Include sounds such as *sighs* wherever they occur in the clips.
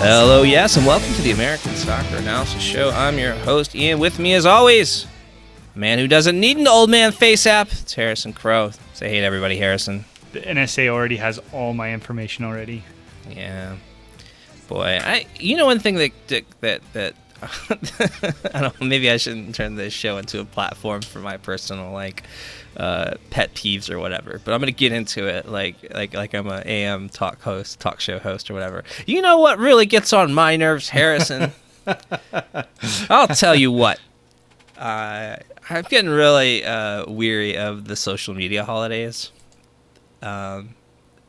Hello, yes, and welcome to the American Soccer Analysis Show. I'm your host, Ian. With me, as always, a man who doesn't need an old man face app. It's Harrison Crow. Say hey to everybody, Harrison. The NSA already has all my information already. Yeah, boy, I. You know one thing that that that. that *laughs* I don't. know, Maybe I shouldn't turn this show into a platform for my personal like uh, pet peeves or whatever. But I'm gonna get into it like like like I'm a AM talk host, talk show host or whatever. You know what really gets on my nerves, Harrison? *laughs* I'll tell you what. Uh, I'm getting really uh, weary of the social media holidays. Um,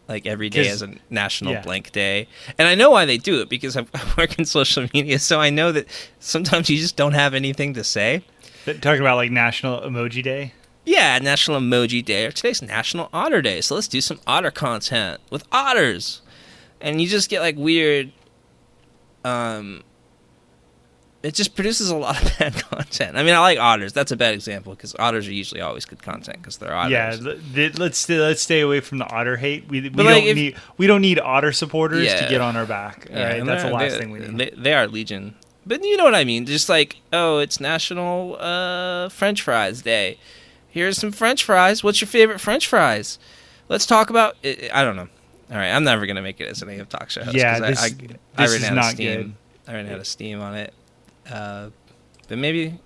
like every day is a national yeah. blank day, and I know why they do it because I *laughs* work in social media, so I know that sometimes you just don't have anything to say. Talking about like National Emoji Day. Yeah, National Emoji Day, or today's National Otter Day, so let's do some otter content with otters, and you just get like weird. Um, it just produces a lot of *laughs* bad content. I mean, I like otters. That's a bad example because otters are usually always good content because they're otters. Yeah, th- let's stay, let's stay away from the otter hate. We, we But, don't like, if- need we don't need otter supporters Yeah. to get on our back. Yeah, right, that's the last they- thing we need. They, they are legion, but you know what I mean. Just like, oh, it's National uh, French Fries Day. Here's some French fries. What's your favorite French fries? Let's talk about. I I don't know. All right, I'm never gonna make it as an AM talk show. host Yeah, this- I, I, this I ran is out not of steam. good. I ran out of steam on it. Uh, but maybe,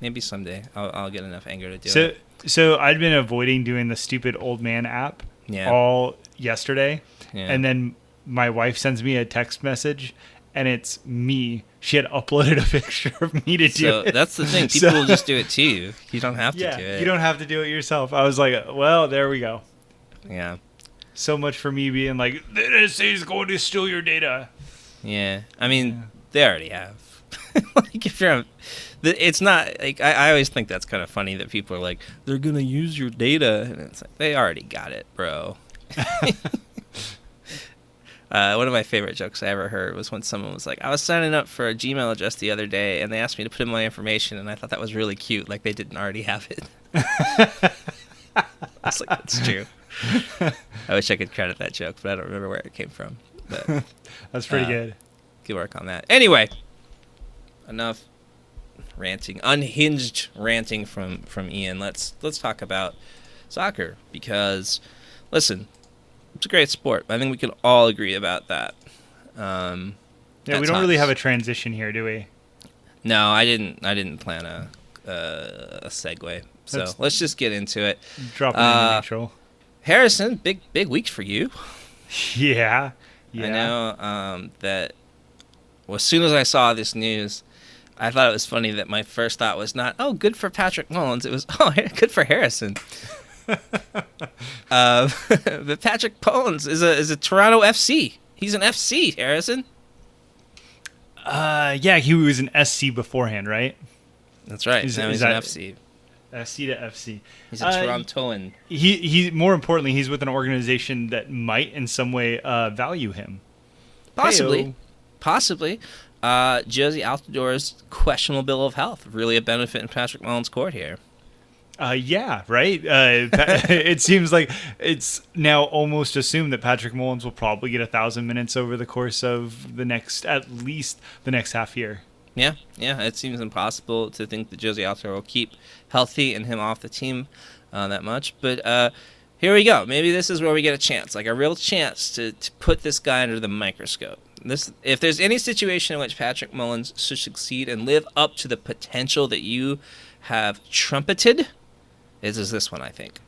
maybe someday I'll, I'll get enough anger to do so it. so I'd been avoiding doing the stupid old man app Yeah. all yesterday, Yeah. and then my wife sends me a text message, and it's me. She had uploaded a *laughs* picture of me to do So it. that's the thing. *laughs* People So- will just do it to you. You don't have to yeah, do it. you don't have to do it yourself. I was like, well, there we go. Yeah. So much for me being like, the NSA is going to steal your data. Yeah, I mean, they already have. *laughs* like, if you're, it's not like I, I always think that's kind of funny that people are like, they're gonna use your data, and it's like they already got it, bro. Uh, one of my favorite jokes I ever heard was when someone was like, I was signing up for a Gmail address the other day, and they asked me to put in my information, and I thought that was really cute, like they didn't already have it. *laughs* I was like, that's true. I wish I could credit that joke, but I don't remember where it came from. But *laughs* That's pretty Uh, good. good work on that. Anyway, enough ranting, unhinged ranting from from Ian. Let's let's talk about soccer because listen, it's a great sport. I think we can all agree about that. Um, Yeah, we don't really have a transition here, do we? No, I didn't. I didn't plan a uh, a segue. So That's- let's just get into it. Drop Uh, in neutral. Harrison, big big week for you. Yeah. *laughs* Yeah. I know um, that well, as soon as I saw this news, I thought it was funny that my first thought was not, oh, good for Patrick Mullins. It was, *laughs* oh, *laughs* good for Harrison. *laughs* uh, *laughs* but Patrick Mullins is a is a Toronto FC. He's an FC, Harrison. Uh, yeah, he was an SC beforehand, right? That's right. Is- now he's that- an FC. SC to FC. He's a Uh, Torontoan. He he. More importantly, he's with an organization that might, in some way, uh, value him. Possibly. Heyo. Possibly. Uh, Jozy Altidore's questionable bill of health. Really a benefit in Patrick Mullins' court here. Uh, yeah, right. Uh, *laughs* it seems like it's now almost assumed that Patrick Mullins will probably get a thousand minutes over the course of the next, at least the next half year. Yeah, yeah. It seems impossible to think that Jozy Altidore will keep healthy and him off the team uh, that much. But uh, here we go. Maybe this is where we get a chance, like a real chance to, to put this guy under the microscope. This, if there's any situation in which Patrick Mullins should succeed and live up to the potential that you have trumpeted, it is this one, I think.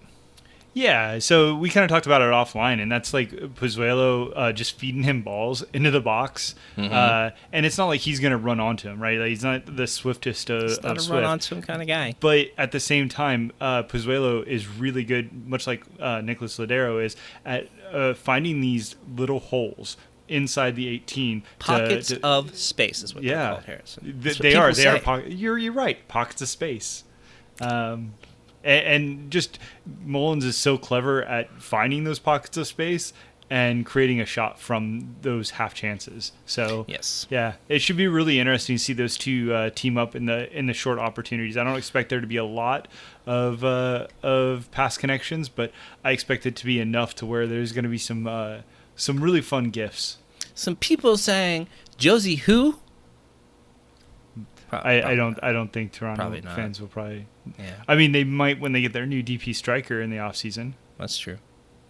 Yeah, so we kind of talked about it offline, and that's like Pozuelo uh, just feeding him balls into the box, Mm-hmm. uh, and it's not like he's going to run onto him, right? Like, he's not the swiftest uh, It's not of a Swift. run onto him kind of guy. But at the same time, uh, Pozuelo is really good, much like uh, Nicolas Lodeiro is, at uh, finding these little holes inside the 18. Pockets to- of space is what they're yeah, called, Harrison. Th- they are. They are. Po- you're you're right. Pockets of space. Um, and, and just Mullins is so clever at finding those pockets of space and creating a shot from those half chances. So Yes. yeah, it should be really interesting to see those two uh, team up in the in the short opportunities. I don't expect there to be a lot of uh, of pass connections, but I expect it to be enough to where there's going to be some uh, some really fun gifts. Some people saying Jozy who? Pro- I, I don't not. I don't think Toronto fans will probably Yeah, I mean, they might when they get their new DP striker in the offseason. that's true.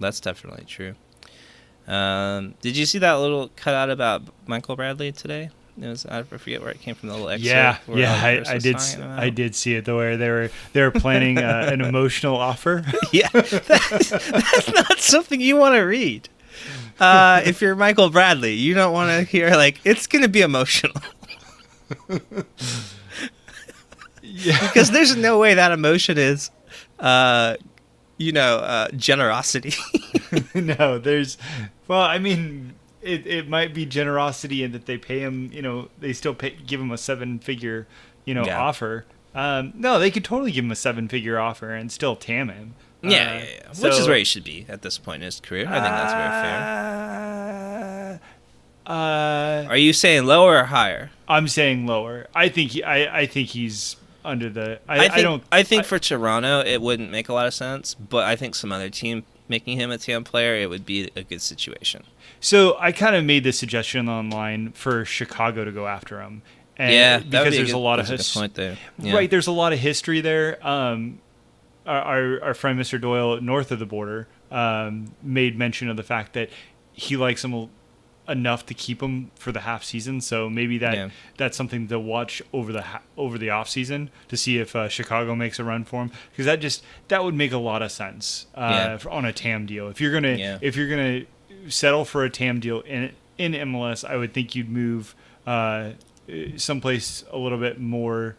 That's definitely true. Um, did you see that little cutout about Michael Bradley today? It was I forget where it came from. The little excerpt Yeah, yeah, I, I did. talking s- about I did see it. The where they were they were planning uh, an *laughs* emotional offer. *laughs* Yeah, *laughs* that's, that's not something you want to read. Uh, if you're Michael Bradley, you don't want to hear like it's going to be emotional yeah, because there's no way that emotion is, uh, you know, uh, generosity. *laughs* no, there's. Well, I mean, it it might be generosity in that they pay him. You know, they still pay give him a seven figure, you know, Yeah. offer. Um, no, they could totally give him a seven figure offer and still tam him. yeah, Uh, yeah, yeah. which is where he should be at this point in his career. I think that's very fair. Uh, Are you saying lower or higher? I'm saying lower. I think he, I I think he's under the. I, I I, think, don't. I think for Toronto it wouldn't make a lot of sense, but I think some other team making him a TM player, it would be a good situation. So I kind of made this suggestion online for Chicago to go after him. And yeah, because be there's a, good- lot of that's a good point there. Yeah. right. There's a lot of history there. Um, our, our our friend Mr. Doyle, north of the border, um, made mention of the fact that he likes him a- enough to keep him for the half season. So maybe that Yeah. that's something to watch over the ha- over the off season to see if uh, Chicago makes a run for him because that just that would make a lot of sense uh, Yeah. on a TAM deal. If you're gonna Yeah. if you're gonna settle for a TAM deal in in MLS, I would think you'd move uh, someplace a little bit more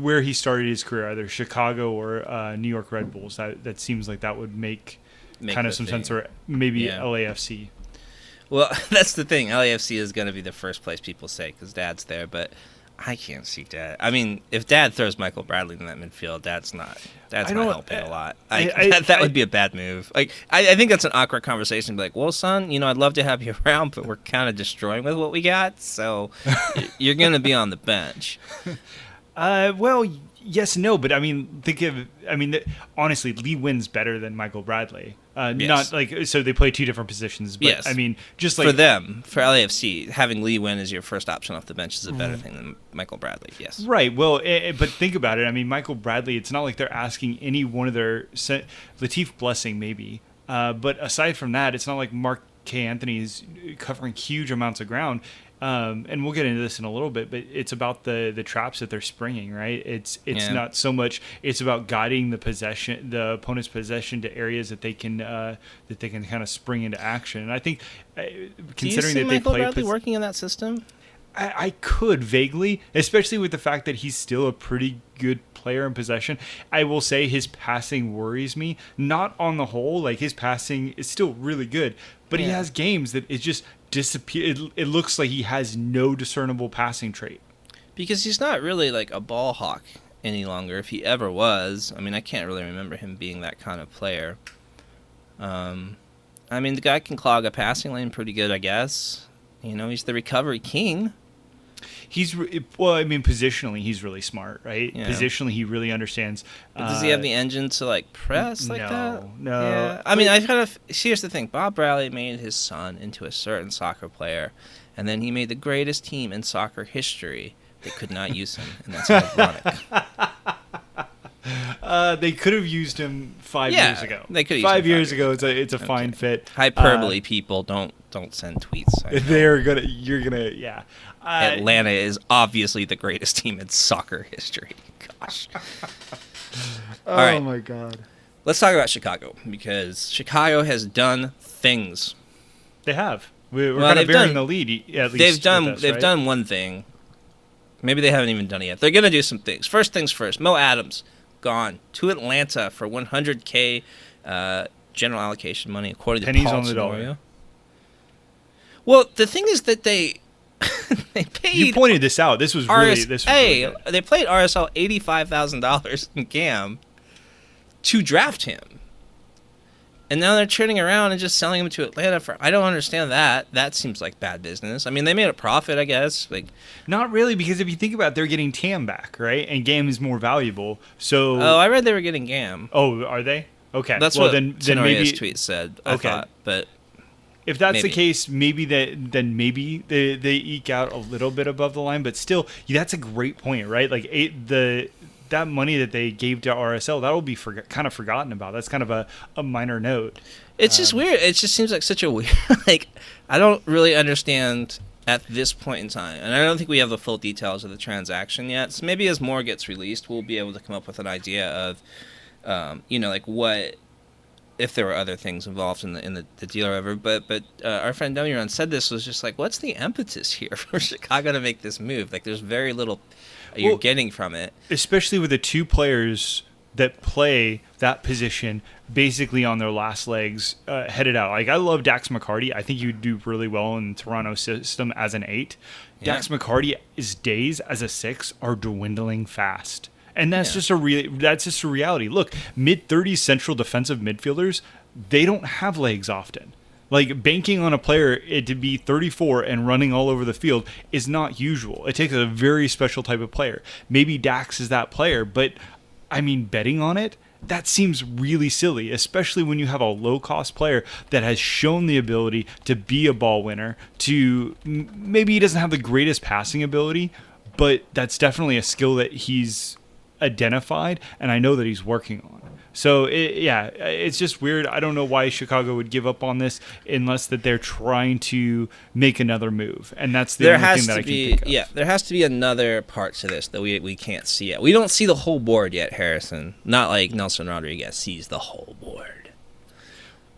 where he started his career, either Chicago or uh, New York Red Bulls. That that seems like that would make, Make kind of some thing. sense, or maybe. LAFC. Well, *laughs* that's the thing. LAFC is going to be the first place people say because Dad's there, but I can't see Dad. I mean, if Dad throws Michael Bradley in that midfield, that's not that's I not helping a lot. I- I, I- that, that would be a bad move. Like, I, I think that's an awkward conversation. Be like, well, son, you know, I'd love to have you *laughs* around, but we're kind of destroying with what we got, so *laughs* you're going to be on the bench. Uh, well, yes, no, but I mean, think of, I mean, th- honestly, Lee Nguyen's better than Michael Bradley. Uh, Yes. Not like so they play two different positions, but Yes. I mean, just like for them, for LAFC, having Lee Nguyen as your first option off the bench is a better thing than Michael Bradley. Yes. Right. Well, eh, eh, but think about it. I mean, Michael Bradley. It's not like they're asking any one of their Latif Blessing maybe, uh, but aside from that, it's not like Mark K. Anthony is covering huge amounts of ground. Um, and we'll get into this in a little bit, but it's about the the traps that they're springing. Right. It's it's Yeah. not so much. It's about guiding the possession, the opponent's possession to areas that they can uh, that they can kind of spring into action. And I think, uh, Do you considering see that they Michael play Bradley pos- working in that system? I, I could vaguely, especially with the fact that he's still a pretty good player in possession. I will say his passing worries me. Not on the whole, like his passing is still really good, but he has games that it just disappears. It, it looks like he has no discernible passing trait. Because he's not really like a ball hawk any longer. If he ever was, I mean, I can't really remember him being that kind of player. Um, I mean, the guy can clog a passing lane pretty good, I guess. You know, he's the recovery king. He's re- well, I mean, positionally, he's really smart, right? Yeah. Positionally, he really understands. But does he have uh, the engine to like press like no, that? no. Yeah. I mean, I kind of here's the thing. Bob Bradley made his son into a certain soccer player, and then he made the greatest team in soccer history. They could not use him, and that's *laughs* ironic. Uh, they could have used him five Yeah, years ago. they could have used five five years years ago. It's a it's a fine fit. Hyperbole, people don't don't send tweets. They're gonna. You're gonna. Yeah. Uh, Atlanta is obviously the greatest team in soccer history. *laughs* Gosh. *laughs* oh right. my god. Let's talk about Chicago because Chicago has done things. They have. We- We're Well, kind of they've bearing done- the lead. At least they've done this, they've right? done one thing. Maybe they haven't even done it yet. They're gonna do some things. First things first. Mo Adams gone to Atlanta for 100k uh, general allocation money, according Pennies to Paul on the dollar. Well, the thing is that they *laughs* they paid You pointed this out. This was really this. Was really hey, good. they played RSL eighty five thousand dollars in Cam to draft him, and now they're turning around and just selling him to Atlanta for. I don't understand that. That seems like bad business. I mean, they made a profit, I guess. Like, Not really, because if you think about, it, they're getting TAM back, right? And GAM is more valuable. So, oh, I read they were getting GAM. oh, are they? Okay. That's well, what then then maybe tweet said. I Okay. thought, but if that's the case, maybe that then maybe they they eke out a little bit above the line, but still, that's a great point, right? Like eight, the that money that they gave to RSL that'll be forg kind of forgotten about. That's kind of a, a minor note. It's just weird. It just seems like such a *laughs* weird. like I don't really understand at this point in time, and I don't think we have the full details of the transaction yet. So maybe as more gets released, we'll be able to come up with an idea of, um, you know, like what if there were other things involved in the in the, the deal or whatever. But but uh, our friend Demiron said this was just like, what's the impetus here *laughs* for Chicago to make this move? Like, there's very little you're Well- getting from it. especially with the two players that play that position basically on their last legs uh, headed out. Like I love Dax McCarty. I think you'd do really well in Toronto system as an eight. Dax McCarty's days as a six are dwindling fast. And that's Yeah. just a real that's just a reality. Look, mid 30s central defensive midfielders, they don't have legs often. Like banking on a player eh, to be 34 and running all over the field is not usual. It takes a very special type of player. Maybe Dax is that player, but I mean betting on it that seems really silly, especially when you have a low cost player that has shown the ability to be a ball winner. To maybe he doesn't have the greatest passing ability, but that's definitely a skill that he's identified, and I know that he's working on. So it, yeah, it's just weird. I don't know why Chicago would give up on this unless that they're trying to make another move, and that's the there only has thing that to I can be think of. yeah there has to be another part to this that we we can't see yet we don't see the whole board yet harrison not like nelson rodriguez sees the whole board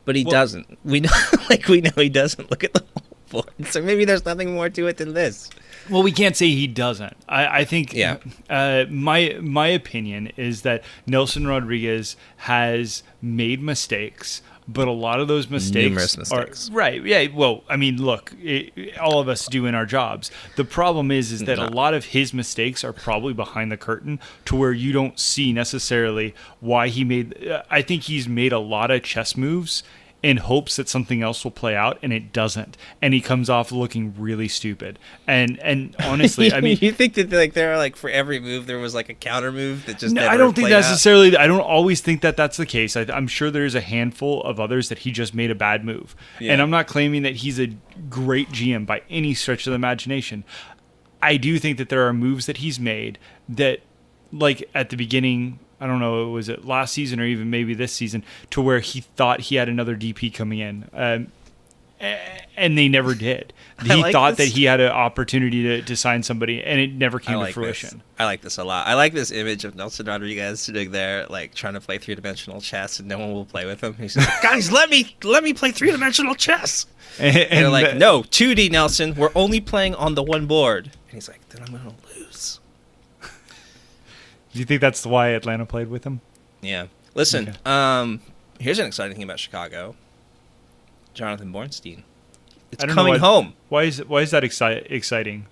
but he Well- doesn't we *laughs* know like we know he doesn't look at the whole *laughs* so maybe there's nothing more to it than this Well, we can't say he doesn't. I, I think Yeah. uh, my my opinion is that Nelson Rodriguez has made mistakes, but a lot of those mistakes, Numerous mistakes. are right. Yeah. Well, I mean, look, it, all of us do in our jobs. The problem is, is that a lot of his mistakes are probably behind the curtain, to where you don't see necessarily why he made. Uh, I think he's made a lot of chess moves in hopes that something else will play out and it doesn't and he comes off looking really stupid and and *laughs* honestly i mean you think that like there are like for every move there was like a counter move that just no, I don't think played out? necessarily. I don't always think that that's the case. I, I'm sure there's a handful of others that he just made a bad move, Yeah. and I'm not claiming that he's a great GM by any stretch of the imagination. I do think that there are moves that he's made that, like at the beginning, I don't know, was it last season or even maybe this season, to where he thought he had another DP coming in. Um, and they never did. *laughs* He like thought this. that he had an opportunity to, to sign somebody, and it never came like to fruition. This. I like this a lot. I like this image of Nelson Rodriguez sitting there, like trying to play three dimensional chess, and no one will play with him. He's like, *laughs* "Guys, let me let me play three dimensional chess." And, And they're like, "No, 2D, Nelson. We're only playing on the one board." And he's like, "Then I'm gonna lose." Do you think that's why Atlanta played with him? Yeah. Listen, Okay. um, here's an exciting thing about Chicago. Jonathan Bornstein. It's I don't know coming why- home. Why is why is that exci- exciting?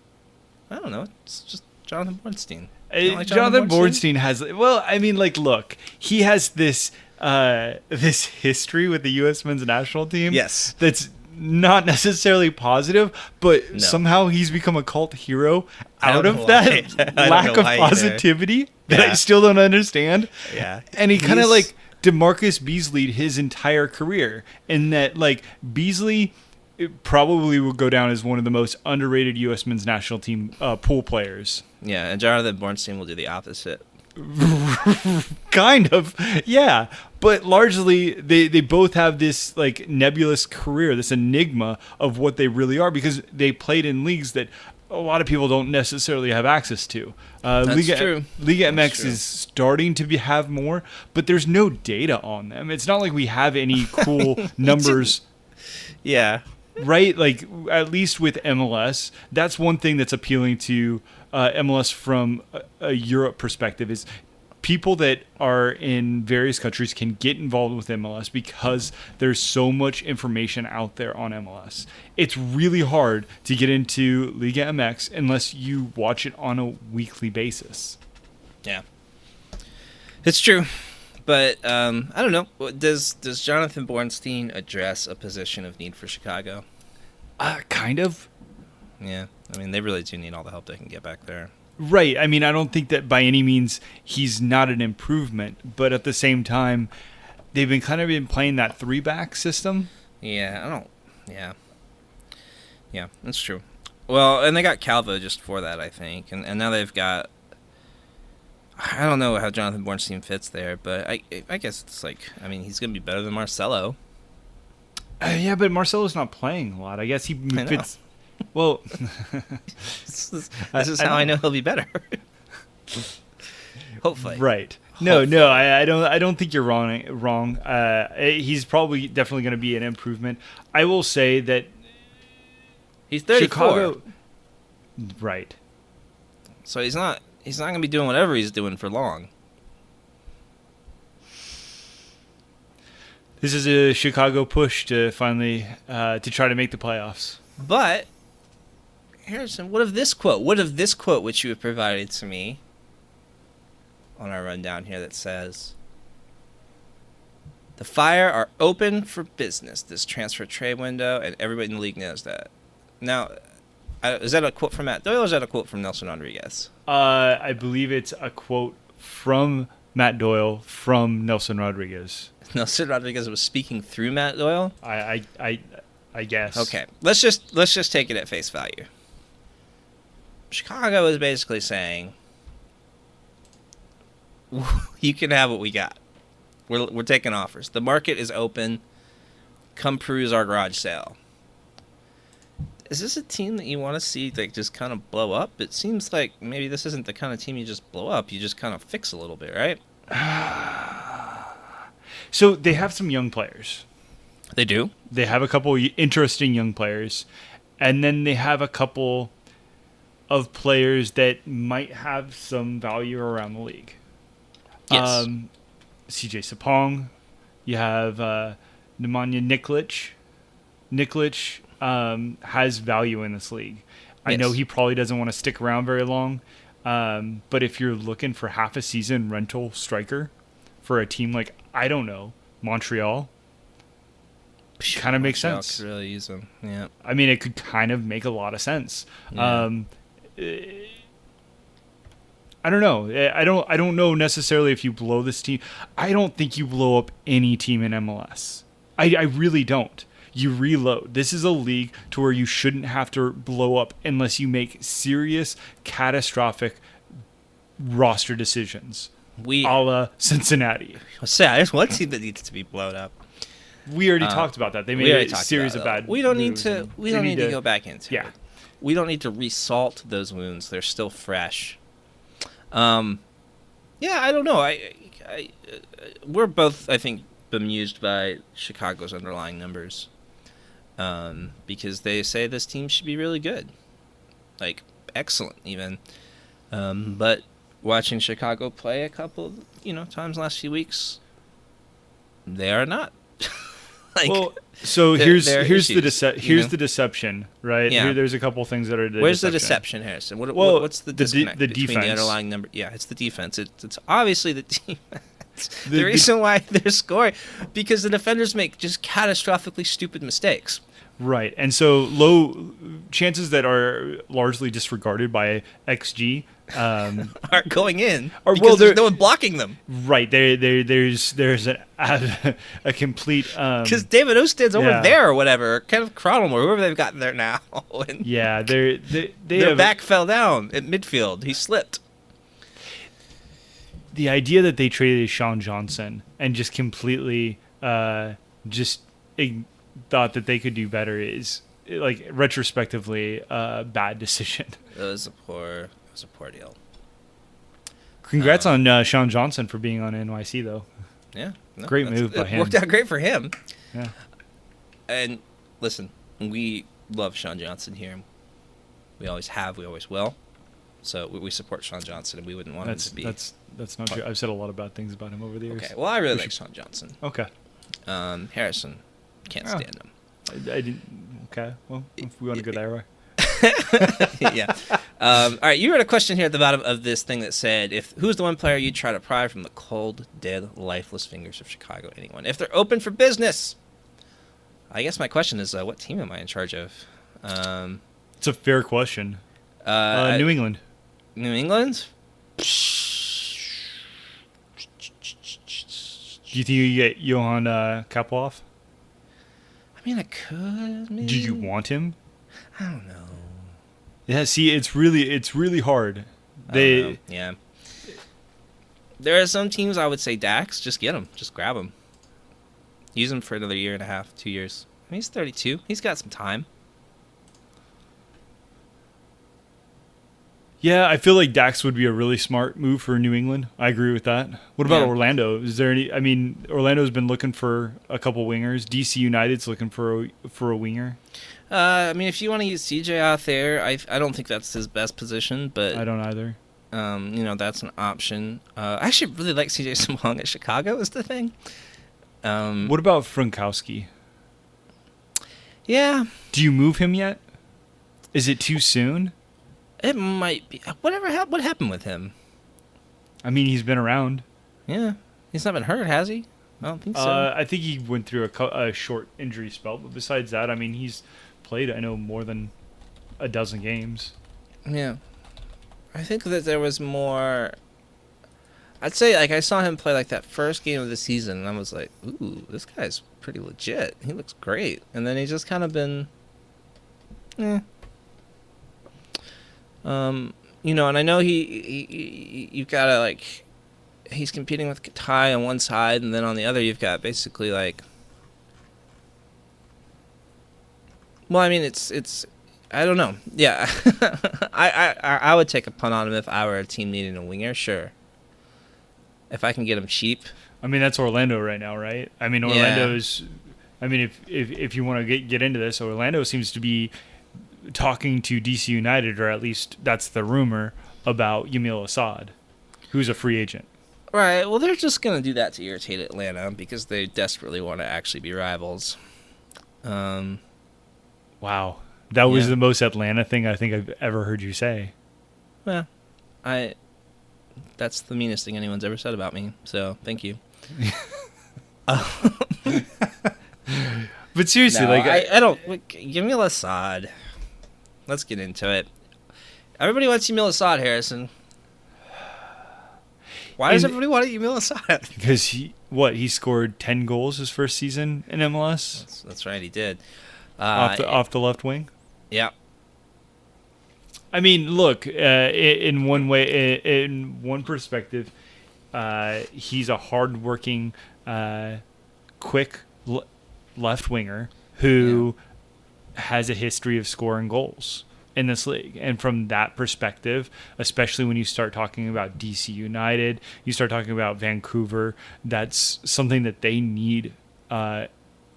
I don't know. It's just Jonathan Bornstein. Uh, like Jonathan Bornstein has well, I mean, like, look, he has this uh, *laughs* this history with the U.S. men's national team. Yes. that's not necessarily positive, but No. somehow he's become a cult hero out of that why. *laughs* I don't lack of positivity. either. That I still don't understand. Yeah. and he kind of like DaMarcus Beasley his entire career, in that like Beasley. probably will go down as one of the most underrated U.S. men's national team uh, pool players. Yeah, and Jonathan Bornstein will do the opposite. *laughs* kind of yeah but largely they they both have this like nebulous career this enigma of what they really are because they played in leagues that a lot of people don't necessarily have access to. Uh, That's Liga, true. Liga That's MX true. is starting to be, have more, but there's no data on them. It's not like we have any *laughs* cool numbers Yeah. right? Like at least with MLS, that's one thing that's appealing to uh, MLS from a, a Europe perspective is people that are in various countries can get involved with MLS because there's so much information out there on MLS. It's really hard to get into Liga MX unless you watch it on a weekly basis. Yeah. It's true. But um, I don't know. Does does Jonathan Bornstein address a position of need for Chicago? Uh, kind of. Yeah. I mean, they really do need all the help they can get back there. Right. I mean, I don't think that by any means he's not an improvement, but at the same time, they've been kind of been playing that three back system. Yeah, I don't. Yeah. Yeah, that's true. Well, and they got Calvo just for that, I think, and and now they've got. I don't know how Jonathan Bornstein fits there, but I I guess it's like I mean he's gonna be better than Marcelo. Uh, yeah, but Marcelo's not playing a lot. I guess he fits. Well, This *laughs* is, this is how I know he'll be better. *laughs* Hopefully, right. No, no, I, I don't. I don't think you're wrong. Wrong. Uh, he's probably definitely going to be an improvement. I will say that He's 34, Chicago. Right. so he's not he's not gonna be doing whatever he's doing for long. This is a Chicago push to finally uh, to try to make the playoffs. But Harrison, what of this quote? What of this quote which you have provided to me on our rundown here that says The Fire are open for business this transfer trade window, and everybody in the league knows that. Now, is that a quote from Matt Doyle or is that a quote from Nelson Rodriguez? Uh, I believe it's a quote from Matt Doyle from Nelson Rodriguez. *laughs* Nelson Rodriguez was speaking through Matt Doyle. I, I, I, I guess. Okay, let's just let's just take it at face value. Chicago is basically saying, *laughs* "You can have what we got. We're we're taking offers. The market is open. Come peruse our garage sale." Is this a team that you want to see like just kind of blow up? It seems like maybe this isn't the kind of team you just blow up. You just kind of fix a little bit, right? *sighs* So they have some young players. They do. They have a couple interesting young players, and then they have a couple of players that might have some value around the league. Yes. Um, CJ Sapong. You have uh, Nemanja Nikolic. Nikolic um, has value in this league. I know he probably doesn't want to stick around very long, um, but if you're looking for half a season rental striker for a team like I don't know Montreal, kind of makes Montreal sense. Really use them. Yeah. I mean, it could kind of make a lot of sense. Yeah. Um, I don't know. Eh, I don't. I don't know necessarily if you blow this team. I don't think you blow up any team in MLS. I, I really don't. You reload. This is a league to where you shouldn't have to blow up unless you make serious, catastrophic roster decisions, We a la Cincinnati. *laughs* say there's one team that needs to be blown up. We already Uh, taled about that. They made a series of bad. We don't need to. We don't need to, go back into Yeah. it. We don't need to resalt those wounds. They're still fresh. Um, yeah, I don't know. I, I, uh, we're both, I think, bemused by Chicago's underlying numbers, um, because they say this team should be really good, like excellent even. Um, but watching Chicago play a couple, you know, times last few weeks, they are not. *laughs* like, well, so here's here's the issues, dece- you here's know? the deception, right? Yeah. Here, there's a couple things that are the Where's the deception. deception, Harrison? What, Well, what- what's the the de- disconnect the between the defense. underlying number? Yeah, it's the defense. It, it's obviously the *laughs* defense. The, The- the- reason why they're scoring because the defenders make just catastrophically stupid mistakes. Right, and so low chances that are largely disregarded by XG. Um, *laughs* Aren't going in Or, because well, there's no one blocking them. right there, there, there's there's a, a complete. Um, Because David Ousted's over yeah. there or whatever, Kenneth Kronholm or whoever they've got there now, *laughs* and yeah, they're, they they their back fell down at midfield. He slipped. the idea that they traded Sean Johnson and just completely uh, just thought that they could do better is like retrospectively a bad decision. It was a poor, was a poor deal. Congrats on uh, Sean Johnson for being on NYC though. Yeah, no, Great move by him. Worked out great for him. Yeah. And listen, we love Sean Johnson here. We always have. We always will. So we, we support Sean Johnson, and we wouldn't want That's him to be. that's that's not true. I've said a lot of bad things about him over the years. okay. Well, I really We like should- Sean Johnson. Okay. Um, Harrison can't Oh. stand him. I, I didn't. Okay. Well, if we want to go that way. *laughs* yeah. Um, all right, you read a question here at the bottom of this thing that said, "If who's the one player you'd try to pry from the cold, dead, lifeless fingers of Chicago? Anyone? If they're open for business." I guess my question is, uh, what team am I in charge of? Um, It's a fair question. uh, Uh, New England. New England. Do you think you get Johan uh, Kappelhof? I mean, I could. Maybe. Do you want him? I don't know. Yeah. See, it's really it's really hard. They yeah. There are some teams I would say Dax, just get him, just grab him, use him for another year and a half, two years. I mean, he's 32. He's got some time. Yeah, I feel like Dax would be a really smart move for New England. I agree with that. What about Yeah. Orlando? Is there any? I mean, Orlando's been looking for a couple wingers. DC United's looking for a, for a winger. Uh, I mean, if you want to use CJ out there, I I don't think that's his best position, but I don't either. um, you know that's an option. Uh, I actually really like CJ Sapong *laughs* at Chicago. Is the thing. Um, What about Frankowski? yeah, Do you move him yet? Is it too soon? it might be. Whatever. hap- What happened with him? I mean, he's been around. Yeah, he's not been hurt, has he? I don't think so. Uh, I think he went through a, co- a short injury spell, but besides that, I mean, he's played. I know more than a dozen games. Yeah. I think that there was more. I'd say, like, I saw him play, like, that first game of the season, and I was like, ooh, this guy's pretty legit. He looks great. And then he's just kind of been. Eh. Um, you know, and I know he, he, he you've got to, like, he's competing with Ty on one side, and then on the other, you've got basically, like. Well, I mean, it's it's I don't know. Yeah, *laughs* I, I I would take a punt on him if I were a team needing a winger. Sure. If I can get him cheap. I mean, that's Orlando right now, right? I mean, Yeah. Orlando's. I mean, if if, if you want to get get into this, Orlando seems to be talking to DC United, or at least that's the rumor about Yamil Asad, who's a free agent. Right. Well, they're just gonna do that to irritate Atlanta because they desperately want to actually be rivals. Um. Wow, that was Yeah. the most Atlanta thing I think I've ever heard you say. Well, I. That's the meanest thing anyone's ever said about me. So thank you. *laughs* Um, *laughs* but seriously, No, like, I, I don't. Like, give me Asad. Let's get into it. Everybody wants Yamil Asad, Harrison. Why does everybody want Yamil Asad? *laughs* because he what he scored ten goals his first season in MLS That's, that's right, he did. Uh, off the off the left wing. Yeah. I mean, look, uh, in one way, in one perspective, uh, he's a hardworking, uh, quick le- left winger who has a history of scoring goals in this league. And from that perspective, especially when you start talking about DC United, you start talking about Vancouver, that's something that they need uh,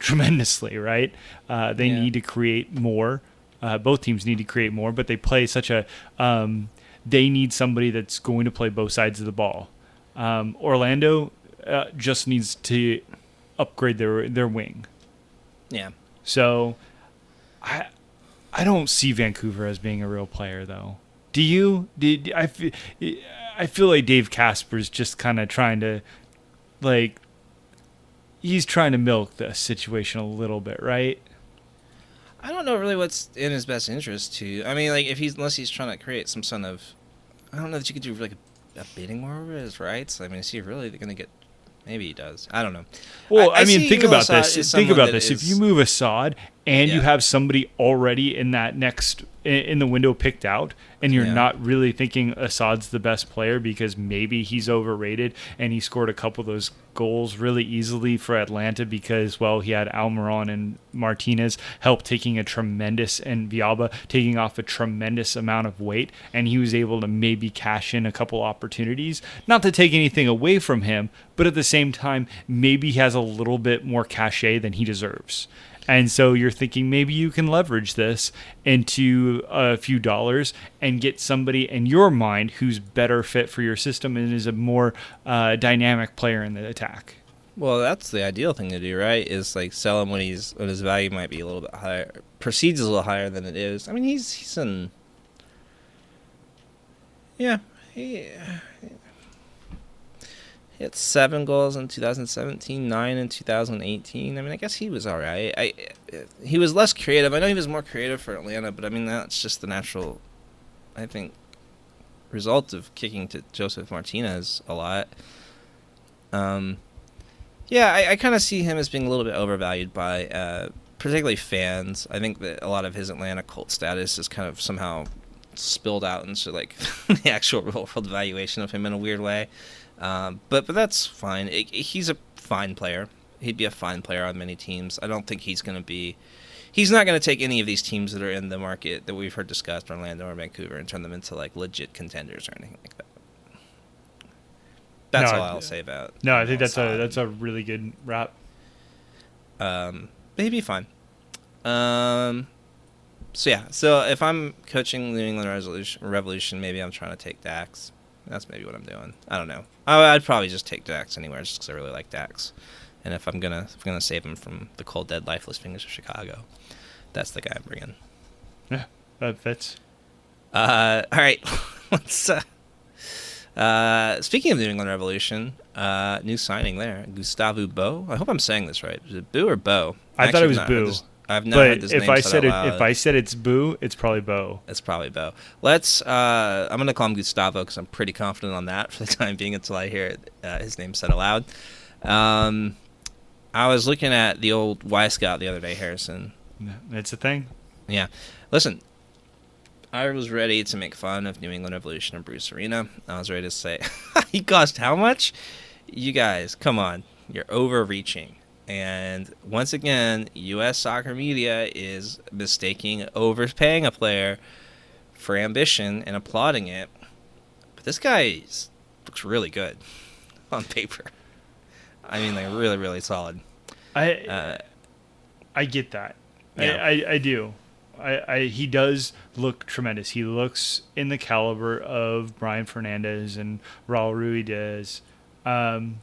tremendously, right? Uh, they Yeah. need to create more. Uh, both teams need to create more, but they play such a. Um, they need somebody that's going to play both sides of the ball. Um, Orlando uh, just needs to upgrade their their wing. Yeah. So, I I don't see Vancouver as being a real player though. Do you? Did I feel? I feel like Dave Kasper's just kind of trying to, like, he's trying to milk the situation a little bit, right? I don't know really what's in his best interest to. I mean, like if he's unless he's trying to create some sort of, I don't know that you could do like a, a bidding war over his rights. I mean, is he really going to get? Maybe he does. I don't know. Well, I, I mean, think about this. Think about this. If you move Asad and you have somebody already in that next in, in the window picked out, and you're Yeah. not really thinking Asad's the best player because maybe he's overrated and he scored a couple of those goals really easily for Atlanta because well he had Almiron and Martinez help taking a tremendous and Villalba taking off a tremendous amount of weight and he was able to maybe cash in a couple opportunities. Not to take anything away from him but at the same time maybe he has a little bit more cachet than he deserves and so you're thinking maybe you can leverage this into a few dollars and get somebody in your mind who's better fit for your system and is a more uh, dynamic player in the attack. Well, that's the ideal thing to do, right? Is like sell him when he's when his value might be a little bit higher, proceeds a little higher than it is. I mean, he's he's in. Yeah, he. He had seven goals in 2017, nine in 2018. I mean, I guess he was all right. I, he was less creative. I know he was more creative for Atlanta, but I mean that's just the natural, I think, result of kicking to Josef Martinez a lot. Um, yeah, I, I kind of see him as being a little bit overvalued by uh, particularly fans. I think that a lot of his Atlanta cult status is kind of somehow spilled out into like *laughs* the actual real world valuation of him in a weird way. Um, but but that's fine. It, he's a fine player. He'd be a fine player on many teams. I don't think he's going to be. He's not going to take any of these teams that are in the market that we've heard discussed, Orlando or Vancouver, and turn them into like legit contenders or anything like that. That's No, all I- I'll say about. No, I think that's a that's a really good wrap. Um, but he'd be fine. Um, so yeah, so if I'm coaching New England Resolution, Revolution, maybe I'm trying to take Dax. That's maybe what I'm doing. I don't know. I, I'd probably just take Dax anywhere, just because I really like Dax. And if I'm gonna if I'm gonna save him from the cold, dead, lifeless fingers of Chicago, that's the guy I'm bringing. Yeah, that fits. Uh, all right, *laughs* let's. Uh, uh, speaking of New England Revolution, uh, new signing there, Gustavo Bo. I hope I'm saying this right. Is it Boo or Bo? I thought it was not Boo. this- I've never heard But this if I said said it, if. I said it's Boo, it's probably Bo. It's probably Bo. Let's. Uh, I'm gonna call him Gustavo because I'm pretty confident on that *laughs* for the time being until I hear it, uh, his name said aloud. Um, I was looking at the old Wyscout the other day, Harrison. It's a thing. Yeah. Listen, I was ready to make fun of New England Revolution and Bruce Arena. I was ready to say, *laughs* he cost how much? You guys, come on. You're overreaching. And once again, U.S. soccer media is mistaking overpaying a player for ambition and applauding it. But this guy looks really good *laughs* on paper. I mean, like, really, really solid. I Uh, I get that. Yeah. I, I, I do. I, I he does look tremendous. He looks in the caliber of Brian Fernandez and Raul Ruidiaz. Um,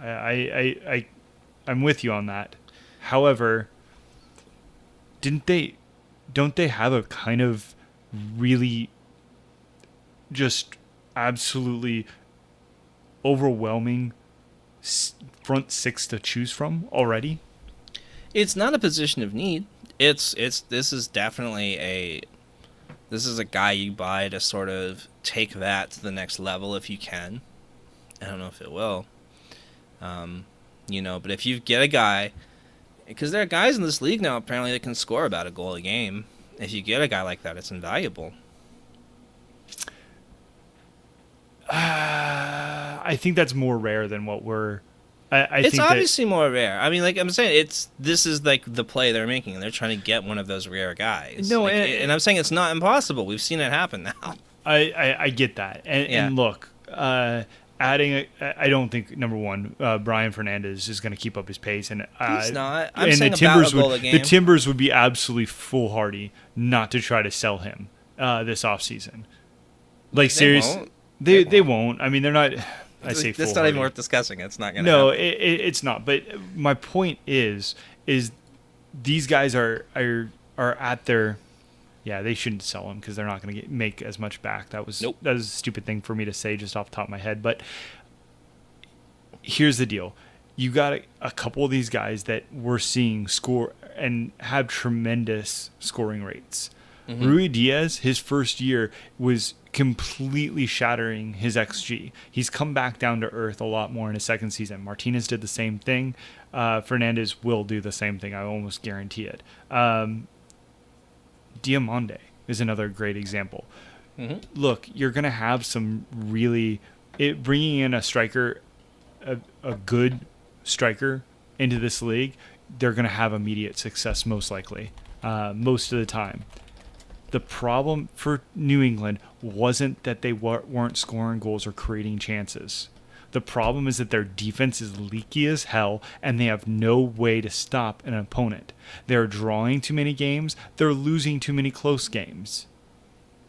I, I, I, I'm with you on that. However, didn't they? Don't they have a kind of really just absolutely overwhelming front six to choose from already? it's not a position of need. It's it's this is definitely a this is a guy you buy to sort of take that to the next level if you can. I don't know if it will. Um, you know, but if you get a guy because there are guys in this league now apparently that can score about a goal a game. If you get a guy like that, it's invaluable. Uh, *sighs* I think that's more rare than what we're. I, I it's think that, obviously more rare. I mean, like I'm saying, it's this is like the play they're making, and they're trying to get one of those rare guys. No, Like, and- and I'm saying it's not impossible. We've seen it happen now. I, I, I get that, and, Yeah. and look, uh, adding. A, I don't think number one, uh, Brian Fernandez is going to keep up his pace, and uh, He's not. I'm and saying the about Timbers a goal would a game. the Timbers would be absolutely foolhardy not to try to sell him uh, this offseason. Like seriously, won't. they They they won't. I mean, they're not. I say that's not foolhardy. even worth discussing. It's not gonna. No, it, it, it's not. But my point is, is these guys are are are at their. Yeah, they shouldn't sell them because they're not going to make as much back. That was Nope. that was a stupid thing for me to say just off the top of my head. But here's the deal: you got a, a couple of these guys that we're seeing score and have tremendous scoring rates. Ruidiaz, his first year was completely shattering his XG. He's come back down to earth a lot more in his second season. Martinez did the same thing. Uh, Fernandez will do the same thing. I almost guarantee it. Um, Diomande is another great example. Look, you're going to have some really it bringing in a striker, a, a good striker into this league. They're going to have immediate success most likely, uh, most of the time. The problem for New England wasn't that they wa- weren't scoring goals or creating chances. The problem is that their defense is leaky as hell and they have no way to stop an opponent. They're drawing too many games, they're losing too many close games.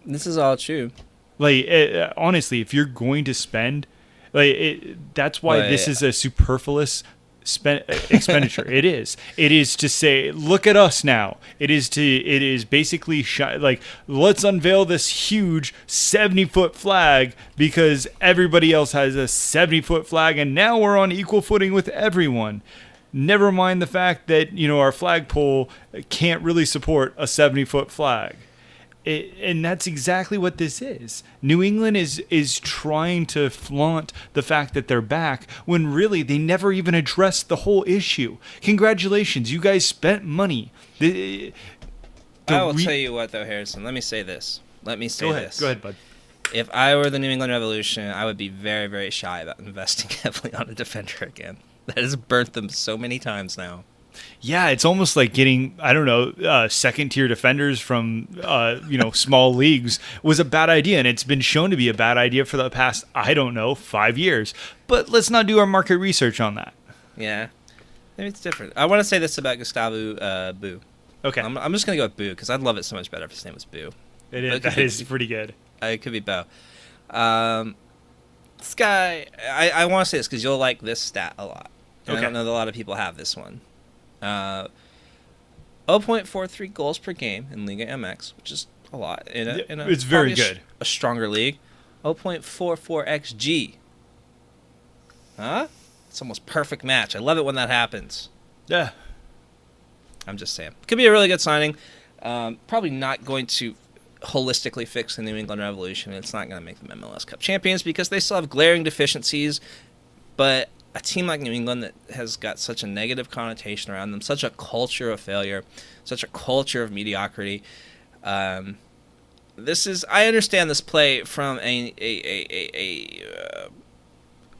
This is all true. Like eh, honestly, if you're going to spend, like it, that's why this is a superfluous expenditure. it is. It is to say, look at us now. It is to. It is basically like let's unveil this huge seventy foot flag because everybody else has a seventy foot flag, and now we're on equal footing with everyone. Never mind the fact that you know our flagpole can't really support a seventy foot flag. It, and that's exactly what this is. New England is is trying to flaunt the fact that they're back when really they never even addressed the whole issue. Congratulations, you guys spent money. The, the I will re- tell you what, though, Harrison. Let me say this. Let me say Go ahead, this. go ahead, bud. If I were the New England Revolution, I would be very, very shy about *laughs* investing heavily on a defender again. That has burnt them so many times now. Yeah, it's almost like getting I don't know uh, second tier defenders from uh, you know small *laughs* leagues was a bad idea, and it's been shown to be a bad idea for the past I don't know five years. But let's not do our market research on that. Yeah. I Maybe it's different. I want to say this about Gustavo uh, Bou. Okay, I'm, I'm just going to go with Boo because I'd love it so much better if his name was Boo. it is, that is pretty good. Uh, it could be Bo. Um, this guy, I, I want to say this because you'll like this stat a lot. And I don't know that a lot of people have this one. Uh, 0.43 goals per game in Liga MX, which is a lot. In a, in a, it's very a good. A stronger league. 0.44 XG. Huh? It's almost perfect match. I love it when that happens. Yeah, I'm just saying. Could be a really good signing. Um, probably not going to holistically fix the New England Revolution. It's not going to make them MLS Cup champions because they still have glaring deficiencies. But a team like New England that has got such a negative connotation around them, such a culture of failure, such a culture of mediocrity. Um, this is I understand this play from a a a, a,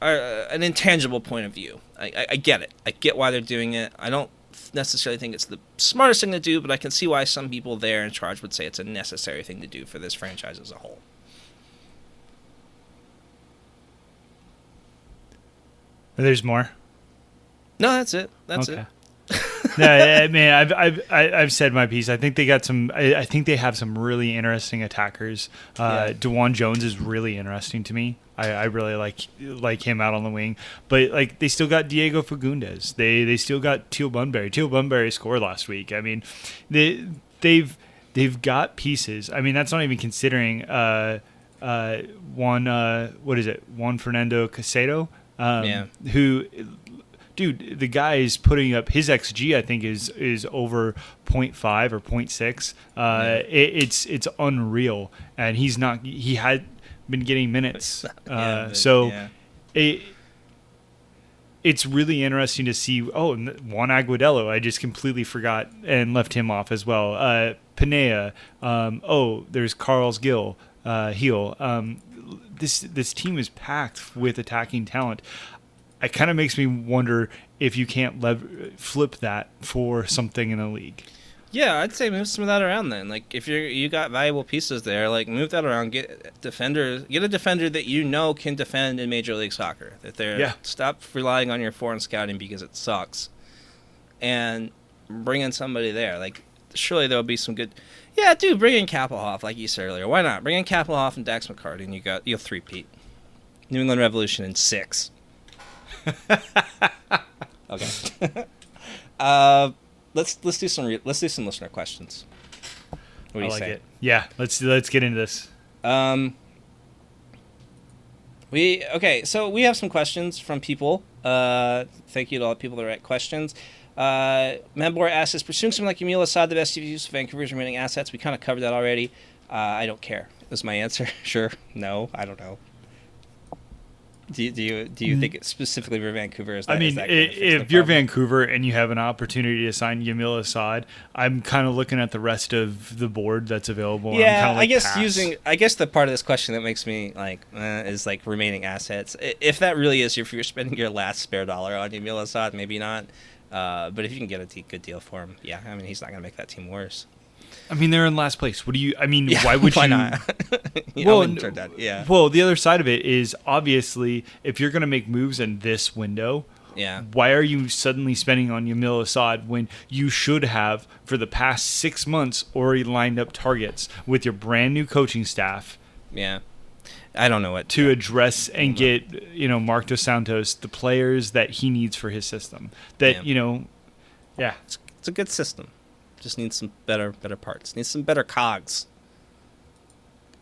a uh, an intangible point of view. I, I, I get it. I get why they're doing it. I don't necessarily think it's the smartest thing to do, but I can see why some people there in charge would say it's a necessary thing to do for this franchise as a whole. There's more. No, that's it. That's okay. it. no, I I mean, I've I've I- I've said my piece. I think they got some. I, I think they have some really interesting attackers. Uh, Yeah. DeJuan Jones is really interesting to me. I, I really like like him out on the wing, but like they still got Diego Fagundez. They they still got Teal Bunbury. Teal Bunbury scored last week. I mean, they they've they've got pieces. I mean, that's not even considering uh uh one uh what is it Juan Fernando Caicedo. Um, Yeah. Who dude, the guy is putting up his xG. I think is is over 0.5 or 0.6. Uh, it, it's it's unreal, and he's not. He had been getting minutes, *laughs* uh, Yeah, but- so yeah. it. It's really interesting to see. Oh, Juan Agudelo, I just completely forgot and left him off as well. Uh, Penilla. Um, oh, there's Carles Gil, uh, heel. Um, this this team is packed with attacking talent it kind of makes me wonder if you can't lev- flip that for something in the league. Yeah, I'd say move some of that around then. Like if you're you got valuable pieces there, like move that around. Get defenders. Get a defender that you know can defend in Major League Soccer. That they're Yeah. stop relying on your foreign scouting because it sucks, and bring in somebody there. Like surely there'll be some good. Yeah, dude, bring in Kappelhof like you said earlier. Why not bring in Kappelhof and Dax McCarty, and you got you'll three peat. New England Revolution in six. *laughs* okay. *laughs* uh, let's let's do some re- let's do some listener questions. What do I you like say? it. Yeah, let's let's get into this. Um, we okay, so we have some questions from people. Uh, thank you to all the people that write questions. Uh, Membor asks, is pursuing something like Yamil Asad the best use of Vancouver's remaining assets? We kind of covered that already. Uh, I don't care. Is my answer. *laughs* sure. No, I don't know. Do you, do you do you think it's specifically for Vancouver? Is that, Mm. I mean, that if you're? Vancouver and you have an opportunity to sign Yamil Asad, I'm kind of looking at the rest of the board that's available. Yeah, kinda I guess pass. using I guess the part of this question that makes me like uh, is like remaining assets. If that really is if you're spending your last spare dollar on Yamil Asad, maybe not. Uh, but if you can get a good deal for him, yeah, I mean he's not gonna make that team worse. I mean, they're in last place. What do you? I mean, *laughs* Yeah, why would why you? not? *laughs* yeah, Well, I wouldn't n- turn that. Yeah, Well, the other side of it is obviously if you're going to make moves in this window, yeah, why are you suddenly spending on Yamil Asad when you should have, for the past six months, already lined up targets with your brand new coaching staff yeah. I don't know what to address and get, you know, Marc Dos Santos the players that he needs for his system? That, Yeah. you know, yeah. It's, it's a good system. Just needs some better better parts. Needs some better cogs.